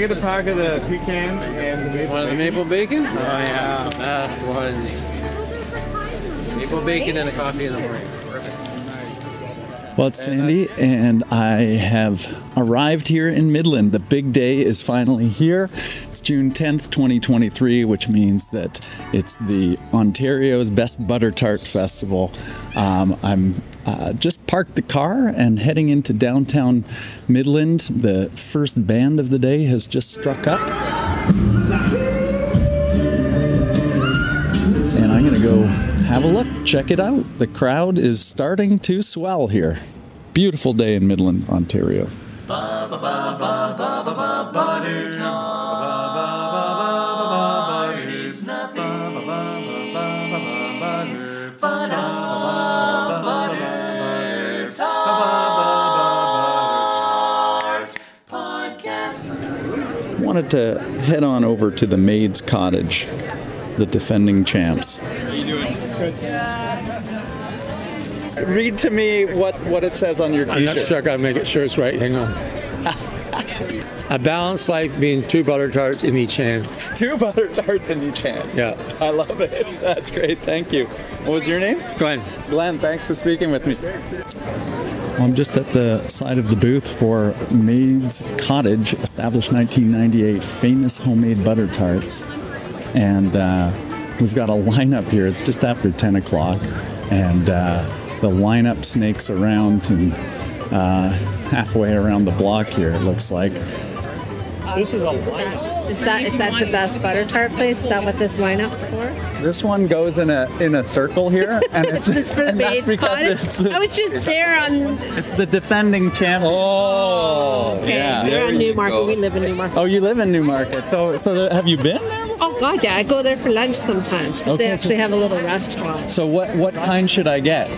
I get a pack of the pecan and the maple One of the bacon? maple bacon? Oh yeah. Best one. Maple bacon and a coffee in the morning. Well, it's Sandy, and I have arrived here in Midland. The big day is finally here. It's June 10th, 2023, which means that it's the Ontario's Best Butter Tart Festival. Um, I'm uh, just parked the car and heading into downtown Midland. The first band of the day has just struck up. And I'm going to go have a look, check it out. The crowd is starting to swell here. Beautiful day in Midland, Ontario. Wanted to head on over to the Maid's Cottage, the defending champs. Read to me what, what it says on your I'm not sure I gotta make it sure it's right. Hang on. A balanced life being two butter tarts in each hand. Two butter tarts in each hand. Yeah. I love it. That's great. Thank you. What was your name? Glenn. Glenn, thanks for speaking with me. I'm just at the side of the booth for Maid's Cottage, established 1998, famous homemade butter tarts. And uh, we've got a lineup here. It's just after 10 o'clock. And uh, the lineup snakes around and uh, halfway around the block here, it looks like. This is a lineup. Is that is that the best butter tart place? Is that what this lineup's for? This one goes in a in a circle here, and it's, It's for the and that's because Cottage. it's the, I was just there on. it's the defending champion. Oh, oh. Okay, yeah. we're on Newmarket. We live in Newmarket. Oh, you live in Newmarket. So, so the- have you been there? Before? Oh God, yeah, I go there for lunch sometimes because Okay, they so- actually have a little restaurant. So, what what kind should I get?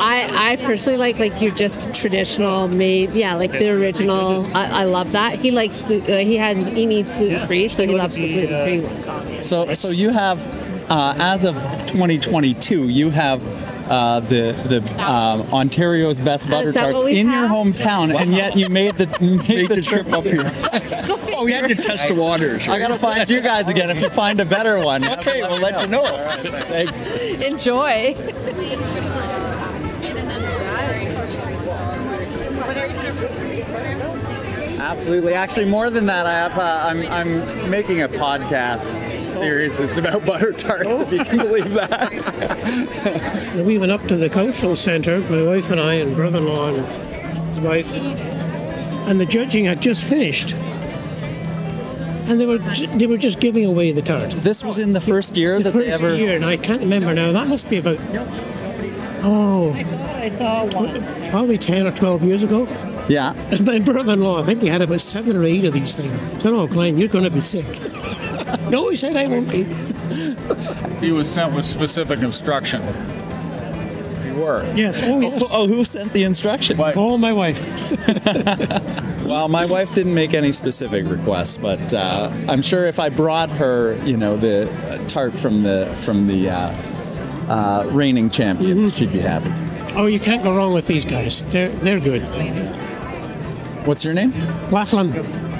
I, I personally like like your just traditional made, yeah, like the original. I, I love that. He likes glu- uh, he has he needs gluten free, so he loves the gluten free ones. Obviously. So, so you have, uh, as of 2022, you have. Uh, the the um, Ontario's best butter tarts what we in your have? hometown, and yet you made the you made the, trip up here. Oh, we had to test the waters. I gotta find you guys again if you find a better one. Okay, we'll let you know. Thanks. Enjoy. Absolutely. Actually, more than that, I have. Uh, I'm I'm making a podcast series. It's about butter tarts. If you can believe that. We went up to the cultural centre, my wife and I, and brother-in-law and his wife, and the judging had just finished, and they were ju- they were just giving away the tart. this was in the first year The that they first ever. year, and I can't remember now. That must be about oh, probably ten or twelve years ago. Yeah. And my brother-in-law, I think he had about seven or eight of these things. I said, "Oh, Glenn, you're going to be sick." no, he said, "I won't be." He was sent with specific instruction. You were. Yes. Oh, yes. Oh, who sent the instruction? Oh, my wife. Well, my wife didn't make any specific requests, but uh, I'm sure if I brought her, you know, the uh, tart from the from the uh, uh, reigning champions, she'd be happy. Oh, you can't go wrong with these guys. They're they're good. What's your name? Lachlan,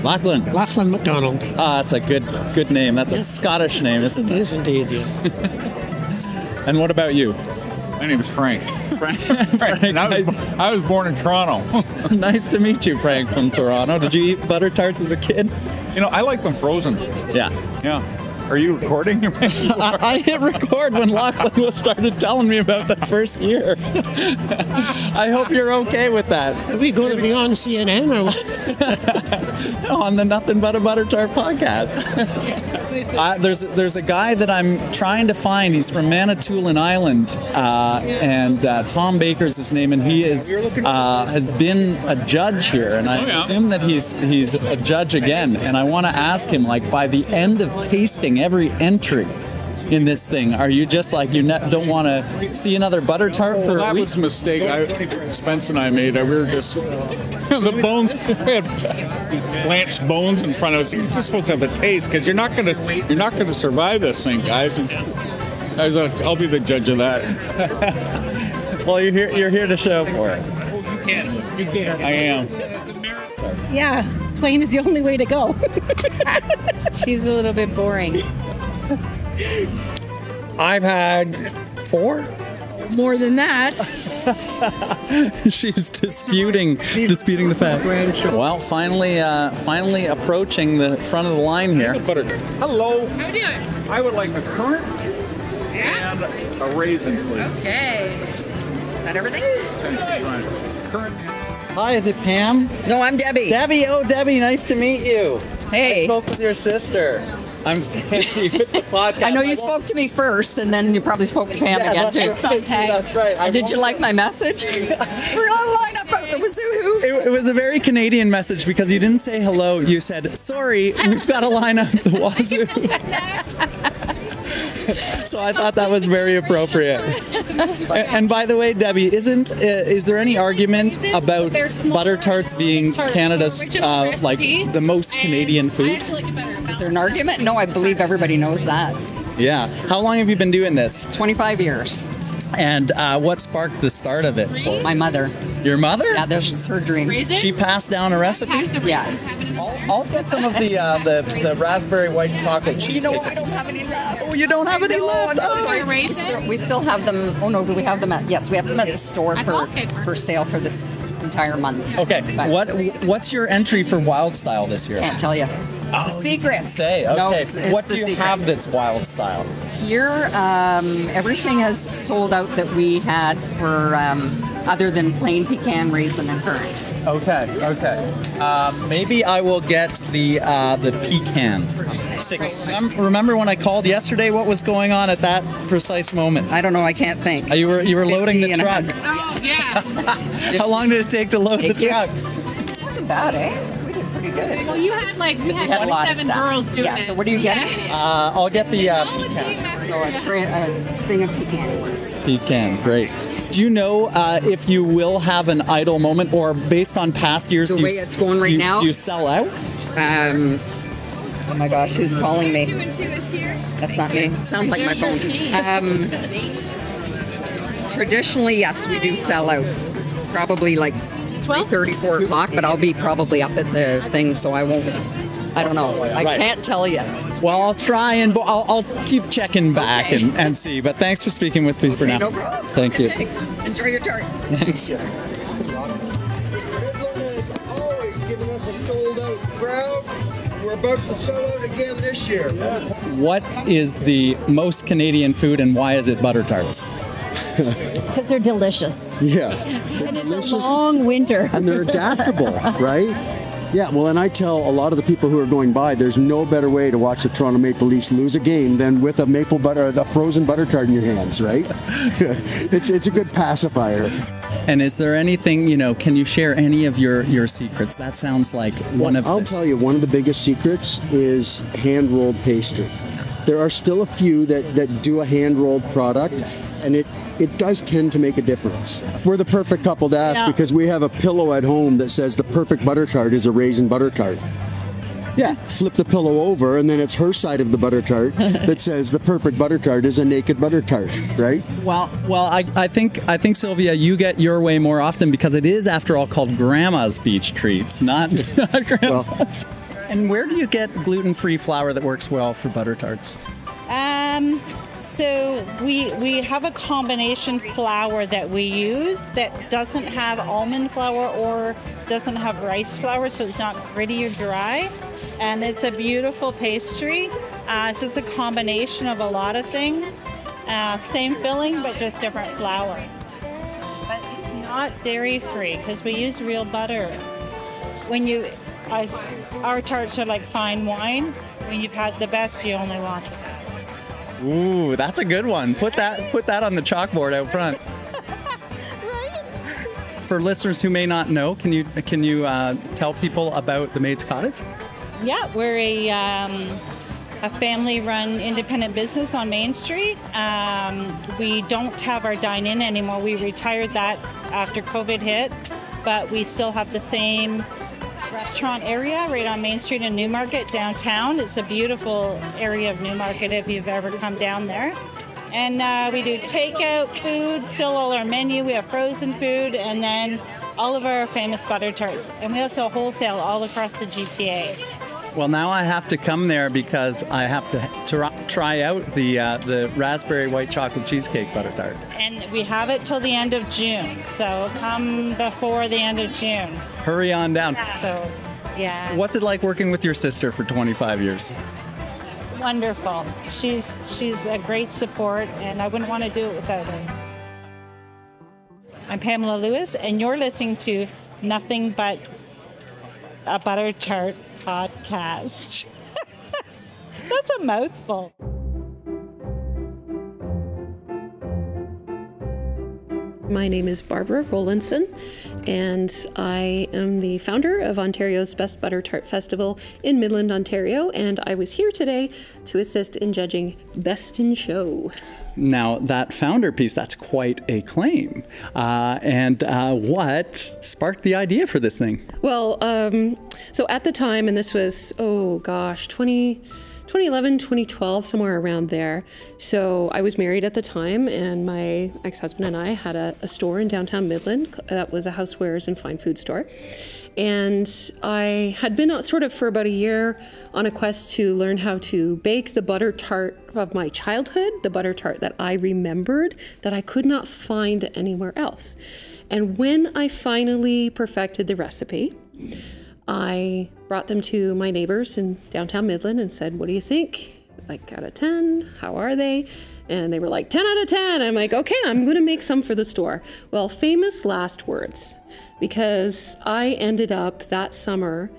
Lachlan. Lachlan McDonald. Ah, that's a good good name. That's a Scottish name, isn't It it? is indeed. Yes. And what about you? My name is Frank. Frank. And I, was, I was born in Toronto. nice to meet you, Frank from Toronto. Did you eat butter tarts as a kid? You know, I like them frozen. Yeah. Yeah. Are you recording? I, I hit record when Lachlan was started telling me about that first year. I hope you're okay with that. Are we going to be on CNN or what? on the Nothing But a Butter Tart podcast. uh, there's there's a guy that I'm trying to find. He's from Manitoulin Island, uh, and uh, Tom Baker's his name, and he is uh, has been a judge here, and I yeah. assume that he's he's a judge again. And I want to ask him, like, by the end of tasting every entry. In this thing, are you just like you ne- don't want to see another butter tart for Well, a that week? was a mistake. I, Spence and I made. We were just the bones. We had blanched bones in front of us. You're just supposed to have a taste because you're not gonna you're not gonna survive this thing, guys. And I was like, I'll be the judge of that. well, you're here. You're here to show for it. Well, you can. You can. I am. Yeah, plain is the only way to go. She's a little bit boring. I've had four. More than that. She's disputing disputing the facts. Well, finally, uh, finally approaching the front of the line here. Hello. How are we doing? I would like a currant and a raisin, please. Okay. Is that everything? Currant. Hi, is it Pam? No, I'm Debbie. Debbie, oh Debbie, nice to meet you. Hey. I spoke with your sister. I'm saying to you with the podcast. I know you won't- spoke to me first, and then you probably spoke to Pam Yeah, again that's too. right. That's right. I did you like my message? We're all lined up out the wazoo. It, it was a very Canadian message because you didn't say hello. You said, "Sorry, we've got to line up the wazoo." so I thought that was very appropriate. And, and by the way, Debbie, isn't uh, is there any argument about butter tarts being tarts, Canada's uh, like the most Canadian food? actually like it better. Is there an argument? No, I believe everybody knows that. Yeah. How long have you been doing this? 25 years. And uh, what sparked the start of it for My mother. Your mother? Yeah, this was her dream. Raisin? She passed down a recipe. Packs Yes. raisins have it I'll get some of the uh, the the raspberry white chocolate cheesecake. You cheesecake. know what? We don't have any left. Oh, you don't have any No, left. I'm so Oh. sorry. We still, we still have them. Oh no, do we have them at? Yes, we have them at the store That's for all for sale for this entire month. Okay, But what what's your entry for Wild Style this year? Can't tell you. It's a secret. Say okay. No, it's, it's what do you secret. have that's Wild Style? Here, um, everything has sold out that we had for um, other than plain pecan, raisin, and currant. Okay, okay. Um, maybe I will get the uh, the pecan. Six. Um, remember when I called yesterday? What was going on at that precise moment? I don't know. I can't think. Uh, you were you were loading the truck. Oh, yeah. How long did it take to load Thank the you. truck? It wasn't bad, eh? We did pretty good. well, you had like, we But you had, had a lot of 27 girls doing yeah. it. So what are you getting? Uh, I'll get the uh, So a, tra- a thing of pecan words. pecan. Great. Do you know uh, if you will have an idle moment, or based on past years, The do you, way s- it's going right you- now? do you sell out? Um, oh my gosh, who's calling me? Two and two is here. That's not me. It sounds like my phone. Um, traditionally, yes, we do sell out. Probably like 3.30, 4 o'clock, but I'll be probably up at the thing, so I won't. I don't know. I Right. can't tell you. Well, I'll try and bo- I'll, I'll keep checking back and, and see. But thanks for speaking with me for now. no problem. Thank you. Thanks. Enjoy your tarts. Thanks. is always giving us a sold out crowd. We're about to sell out again this year. What is the most Canadian food and why is it butter tarts? Because they're delicious. Yeah. And it's a long winter. and they're adaptable, right? Yeah, well, and I tell a lot of the people who are going by, there's no better way to watch the Toronto Maple Leafs lose a game than with a maple butter, the frozen butter tart in your hands, right? it's it's a good pacifier. And is there anything, you know, can you share any of your, your secrets? That sounds like one of I'll the- tell you, one of the biggest secrets is hand rolled pastry. There are still a few that, that do a hand rolled product, and it, it does tend to make a difference. We're the perfect couple to ask Yeah. because we have a pillow at home that says the perfect butter tart is a raisin butter tart. Yeah, flip the pillow over, and then it's her side of the butter tart that says the perfect butter tart is a naked butter tart, right? Well, well, I, I think I think Sylvia, you get your way more often because it is, after all, called Grandma's Beach Treats, not, not Grandma's. and where do you get gluten-free flour that works well for butter tarts? Um, so we we have a combination flour that we use that doesn't have almond flour or doesn't have rice flour, so it's not gritty or dry, and it's a beautiful pastry. Uh, it's just a combination of a lot of things. Uh, same filling, but just different flour. But it's not dairy free because we use real butter. When you, our tarts are like fine wine. When you've had the best, you only want best. Ooh, that's a good one. Put that put that on the chalkboard out front. For listeners who may not know, can you can you uh, tell people about the Maid's Cottage? Yeah, we're a, um, a family run independent business on Main Street. Um, we don't have our dine in anymore. We retired that after COVID hit, but we still have the same restaurant area right on Main Street in Newmarket downtown. It's a beautiful area of Newmarket if you've ever come down there. And uh, we do takeout food, still all our menu. We have frozen food, and then all of our famous butter tarts, and we also wholesale all across the GTA. Well, now I have to come there because I have to try, try out the uh, the raspberry white chocolate cheesecake butter tart. And we have it till the end of June, so come before the end of June. Hurry on down. So, yeah. What's it like working with your sister for 25 years? Wonderful. She's she's a great support, and I wouldn't want to do it without her. I'm Pamela Lewis, and you're listening to Nothing But a Butter Tart podcast. That's a mouthful. My name is Barbara Rowlandson, and I am the founder of Ontario's Best Butter Tart Festival in Midland, Ontario, and I was here today to assist in judging Best in Show. Now, that founder piece, that's quite a claim. Uh, and uh, what sparked the idea for this thing? Well, um, so at the time, and this was, oh gosh, 20. 2011, 2012, somewhere around there. So I was married at the time, and my ex husband and I had a, a, store in downtown Midland that was a housewares and fine food store. And I had been uh, sort of for about a year on a quest to learn how to bake the butter tart of my childhood, the butter tart that I remembered that I could not find anywhere else. And when I finally perfected the recipe, I brought them to my neighbors in downtown Midland and said, What do you think? Like, out of 10, how are they? And they were like, 10 out of 10. I'm like, Okay, I'm going to make some for the store. Well, famous last words, because I ended up that summer.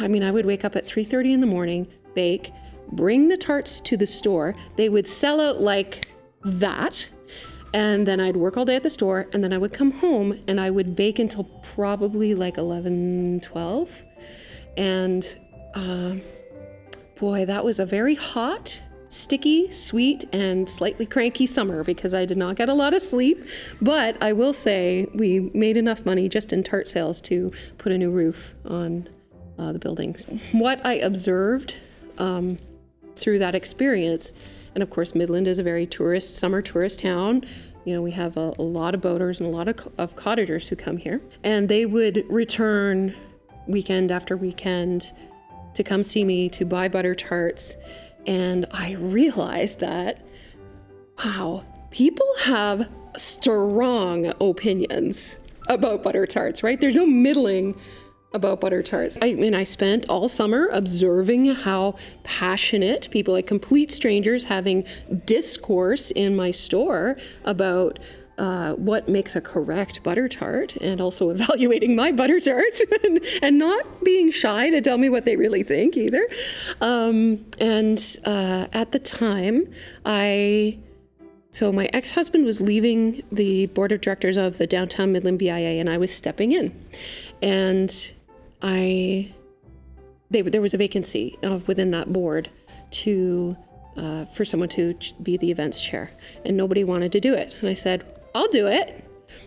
I mean, I would wake up at 3:30 in the morning, bake, bring the tarts to the store. They would sell out like that. And then I'd work all day at the store, and then I would come home and I would bake until probably like 11, 12. And uh, boy, that was a very hot, sticky, sweet, and slightly cranky summer because I did not get a lot of sleep. But I will say we made enough money just in tart sales to put a new roof on uh, the buildings. What I observed um, through that experience and of course, Midland is a very tourist, summer tourist town. You know, we have a, a lot of boaters and a lot of, of cottagers who come here. And they would return weekend after weekend to come see me to buy butter tarts. And I realized that, wow, people have strong opinions about butter tarts, right? There's no middling about butter tarts. I mean, I spent all summer observing how passionate people, like complete strangers, having discourse in my store about uh, what makes a correct butter tart and also evaluating my butter tarts and, and, not being shy to tell me what they really think either. Um, and uh, at the time, I. So, my ex husband was leaving the board of directors of the Downtown Midland BIA, and I was stepping in. And I they, there was a vacancy uh, within that board to uh, for someone to be the events chair, and nobody wanted to do it. And I said, "I'll do it."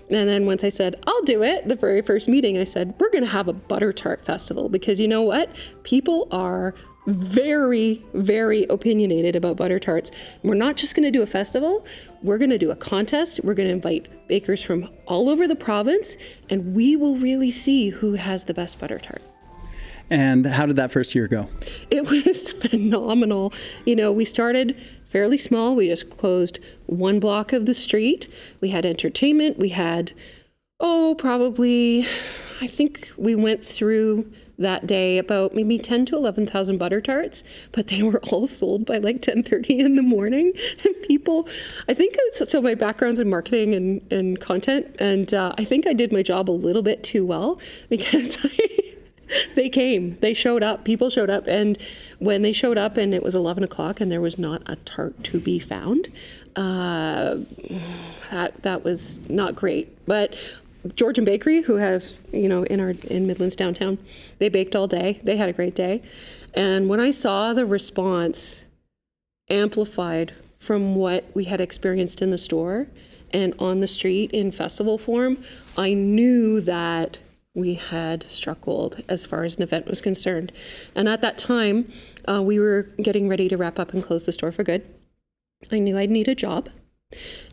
And then once I said, I'll do it, the very first meeting, I said, we're going to have a butter tart festival because you know what? People are very, very opinionated about butter tarts. We're not just going to do a festival, we're going to do a contest. We're going to invite bakers from all over the province, and we will really see who has the best butter tart. And how did that first year go? It was phenomenal. You know, we started fairly small. We just closed one block of the street. We had entertainment. We had, oh, probably, I think we went through that day about maybe 10 to 11,000 butter tarts, but they were all sold by like 10:30 in the morning. And people, I think so my background's in marketing and, and content, and uh, I think I did my job a little bit too well because I they came they showed up people showed up and when they showed up and it was 11 o'clock and there was not a tart to be found uh, that that was not great but Georgian Bakery, who have you know in our in Midlands downtown, they baked all day. They had a great day, and when I saw the response amplified from what we had experienced in the store and on the street in festival form, I knew that we had struck gold as far as an event was concerned. And at that time, uh, we were getting ready to wrap up and close the store for good. I knew I'd need a job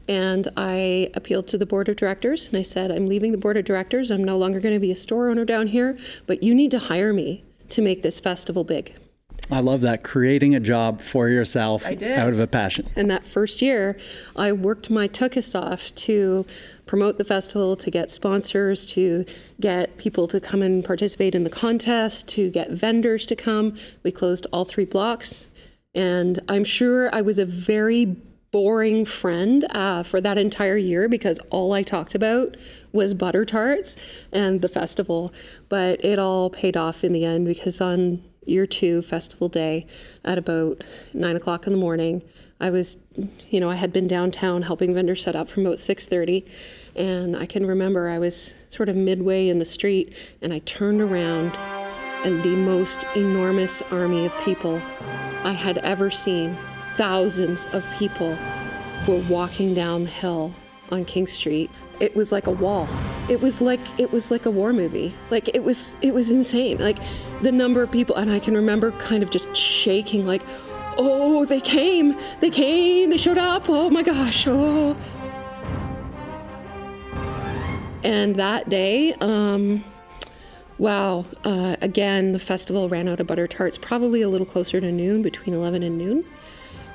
And I appealed to the board of directors and I said, I'm leaving the board of directors. I'm no longer going to be a store owner down here, but you need to hire me to make this festival big. I love that. Creating a job for yourself out of a passion. And that first year, I worked my tuchus off to promote the festival, to get sponsors, to get people to come and participate in the contest, to get vendors to come. We closed all three blocks. And I'm sure I was a very boring friend uh, for that entire year because all I talked about was butter tarts and the festival. But it all paid off in the end because on year two, festival day, at about nine o'clock in the morning, I was, you know, I had been downtown helping vendors set up from about six thirty, and I can remember I was sort of midway in the street, and I turned around, and the most enormous army of people I had ever seen, thousands of people, were walking down the hill on King Street. It was like a wall. It was like it was like a war movie. Like it was it was insane. Like the number of people and I can remember kind of just shaking like oh they came. They came. They showed up. Oh my gosh. Oh. And that day um wow, uh, again the festival ran out of butter tarts probably a little closer to noon between 11 and noon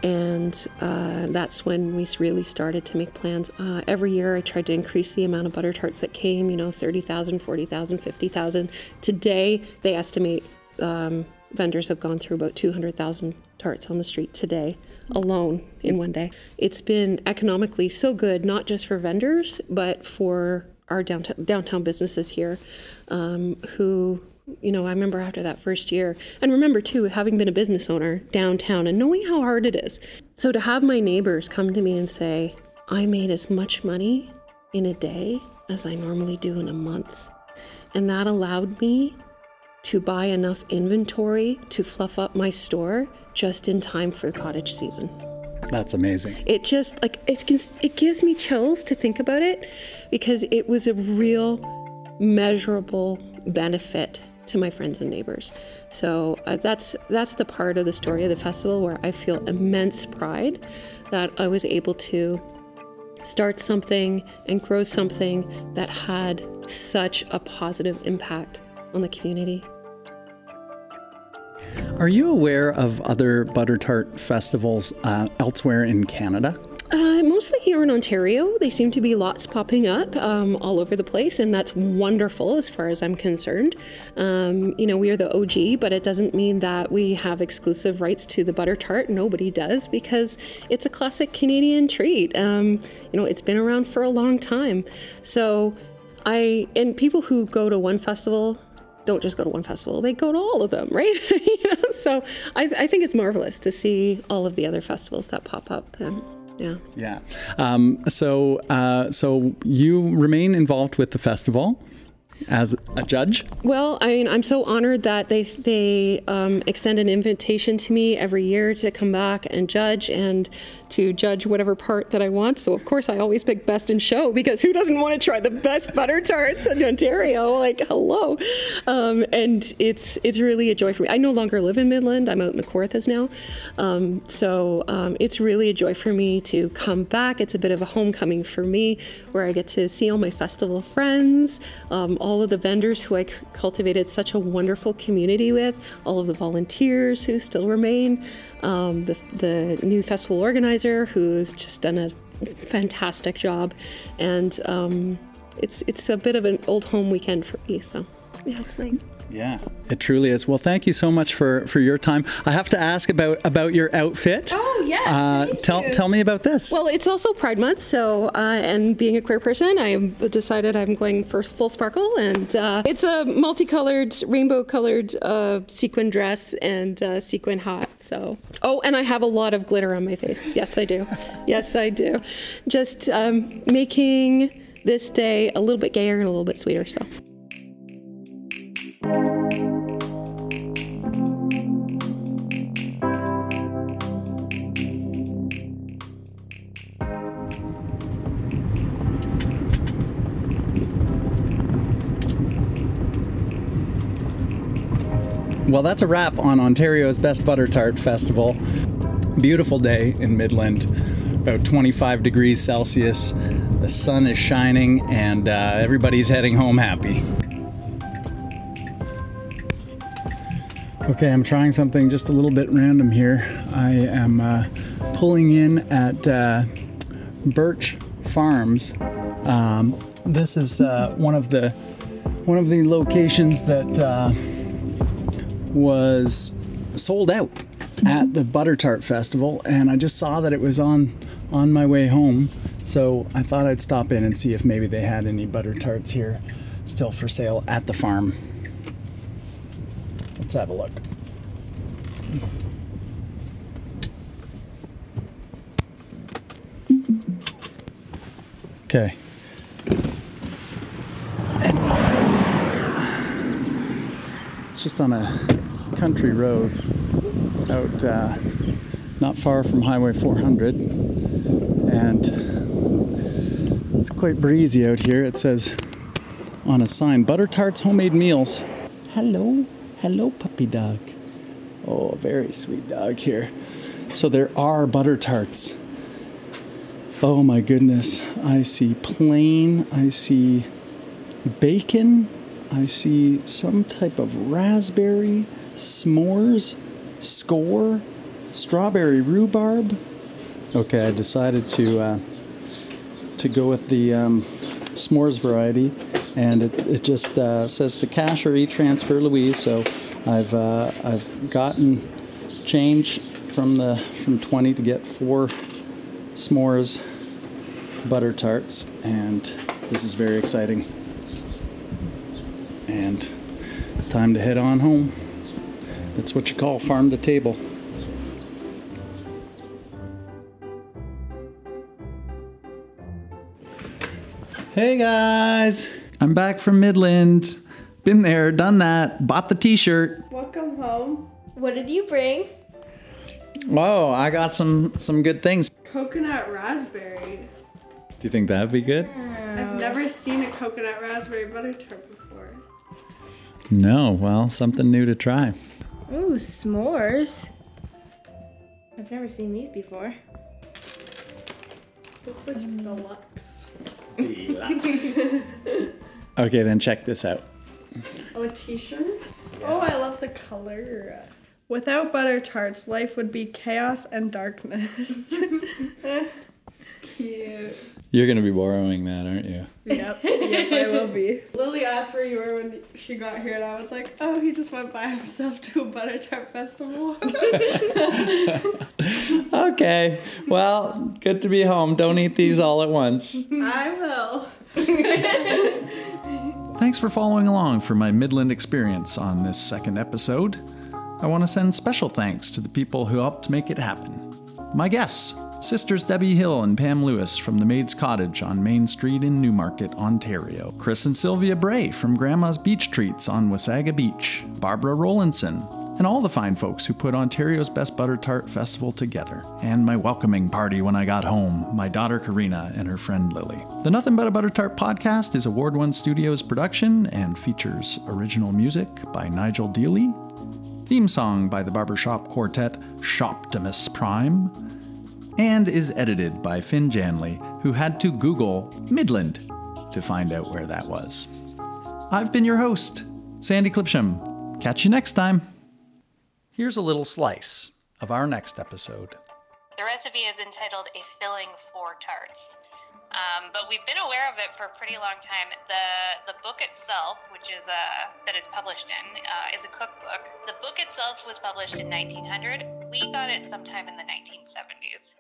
and uh, that's when we really started to make plans. Uh, every year I tried to increase the amount of butter tarts that came, you know, 30,000, 40,000, 50,000. Today they estimate um, vendors have gone through about 200,000 tarts on the street today alone in one day. It's been economically so good, not just for vendors, but for our downtown, downtown businesses here um, who you know, I remember after that first year, and remember too, having been a business owner downtown and knowing how hard it is. So to have my neighbors come to me and say, I made as much money in a day as I normally do in a month. And that allowed me to buy enough inventory to fluff up my store just in time for cottage season. That's amazing. It just like it gives it gives me chills to think about it because it was a real measurable benefit to my friends and neighbors. So uh, that's that's the part of the story of the festival where I feel immense pride that I was able to start something and grow something that had such a positive impact on the community. Are you aware of other butter tart festivals uh, elsewhere in Canada? Uh, mostly here in Ontario. They seem to be lots popping up um, all over the place, and that's wonderful as far as I'm concerned. Um, you know, we are the OG, but it doesn't mean that we have exclusive rights to the butter tart. Nobody does because it's a classic Canadian treat. Um, you know, it's been around for a long time. So, I and people who go to one festival don't just go to one festival; they go to all of them, right? you know? So, I, I think it's marvelous to see all of the other festivals that pop up. And, yeah. Yeah. Um, so, uh, so you remain involved with the festival as a judge. Well, I mean, I'm so honored that they they um, extend an invitation to me every year to come back and judge and to judge whatever part that I want. So of course, I always pick best in show because who doesn't want to try the best butter tarts in Ontario? Like, hello, um, and it's it's really a joy for me. I no longer live in Midland. I'm out in the Kawarthas now, um, so um, it's really a joy for me to come back. It's a bit of a homecoming for me, where I get to see all my festival friends, um, all of the vendors who I cultivated such a wonderful community with, all of the volunteers who still remain, um, the, the new festival organizer who's just done a fantastic job, and um, it's it's a bit of an old home weekend for me. So yeah, it's nice. Yeah, it truly is. Well, thank you so much for for your time. I have to ask about about your outfit. Oh yeah. Uh, tell tell me about this. Well, it's also Pride Month, so uh, and being a queer person, I decided I'm going for full sparkle, and uh, it's a multicolored, rainbow-colored uh, sequin dress and uh, sequin hat. So, oh, and I have a lot of glitter on my face. Yes, I do. yes, I do. Just um, making this day a little bit gayer and a little bit sweeter. So. Well, that's a wrap on Ontario's Best Butter Tart Festival. Beautiful day in Midland. about 25 degrees Celsius. The sun is shining, and uh, everybody's heading home happy. Okay, I'm trying something just a little bit random here. I am uh, pulling in at uh, Birch Farms. Um, this is uh, one of the one of the locations that uh, was sold out at the Butter Tart Festival, and I just saw that it was on on my way home, so I thought I'd stop in and see if maybe they had any butter tarts here still for sale at the farm. Let's have a look. Okay. It's just on a country road out uh, not far from Highway 400, and it's quite breezy out here. It says on a sign, Butter Tarts Homemade Meals. Hello, hello, puppy dog. Oh, very sweet dog here. So there are butter tarts. Oh my goodness. I see plain, I see bacon, I see some type of raspberry, s'mores, score, strawberry rhubarb. Okay, I decided to uh, to go with the um, s'mores variety, and it, it just uh, says to cash or e-transfer Louise. So I've uh, I've gotten change from the from 20 to get four s'mores butter tarts, and this is very exciting. And it's time to head on home. That's what you call farm to table. Hey guys, I'm back from Midland. Been there, done that, bought the t shirt. Welcome home. What did you bring? Whoa, I got some some good things. Coconut raspberry. Do you think that'd be good? I've never seen a coconut raspberry butter tart before. No, well, something new to try. Ooh, s'mores. I've never seen these before. This looks mm. deluxe. deluxe. Okay, then check this out. Oh, a t-shirt? Oh, I love the color. Without butter tarts, life would be chaos and darkness. Cute. You're gonna be borrowing that, aren't you? Yep, yep, I will be. Lily asked where you were when she got here, and I was like, oh, he just went by himself to a butter tart festival. Okay, well, good to be home. Don't eat these all at once. I will. Thanks for following along for my Midland experience on this second episode. I want to send special thanks to the people who helped make it happen. My guests, sisters Debbie Hill and Pam Lewis from the Maid's Cottage on Main Street in Newmarket, Ontario. Chris and Sylvia Bray from Grandma's Beach Treats on Wasaga Beach. Barbara Rowlandson, and all the fine folks who put Ontario's Best Butter Tart Festival together. And my welcoming party when I got home, my daughter Karina and her friend Lily. The Nothing But a Butter Tart podcast is Award One Studios production and features original music by Nigel Dealey, theme song by the barbershop quartet Shoptimus Prime, and is edited by Finn Janley, who had to Google Midland to find out where that was. I've been your host, Sandy Clipsham. Catch you next time. Here's a little slice of our next episode. The recipe is entitled A Filling for Tarts. Um, but we've been aware of it for a pretty long time. The the book itself, which is uh, that it's published in, uh, is a cookbook. The book itself was published in 1900. We got it sometime in the 1970s.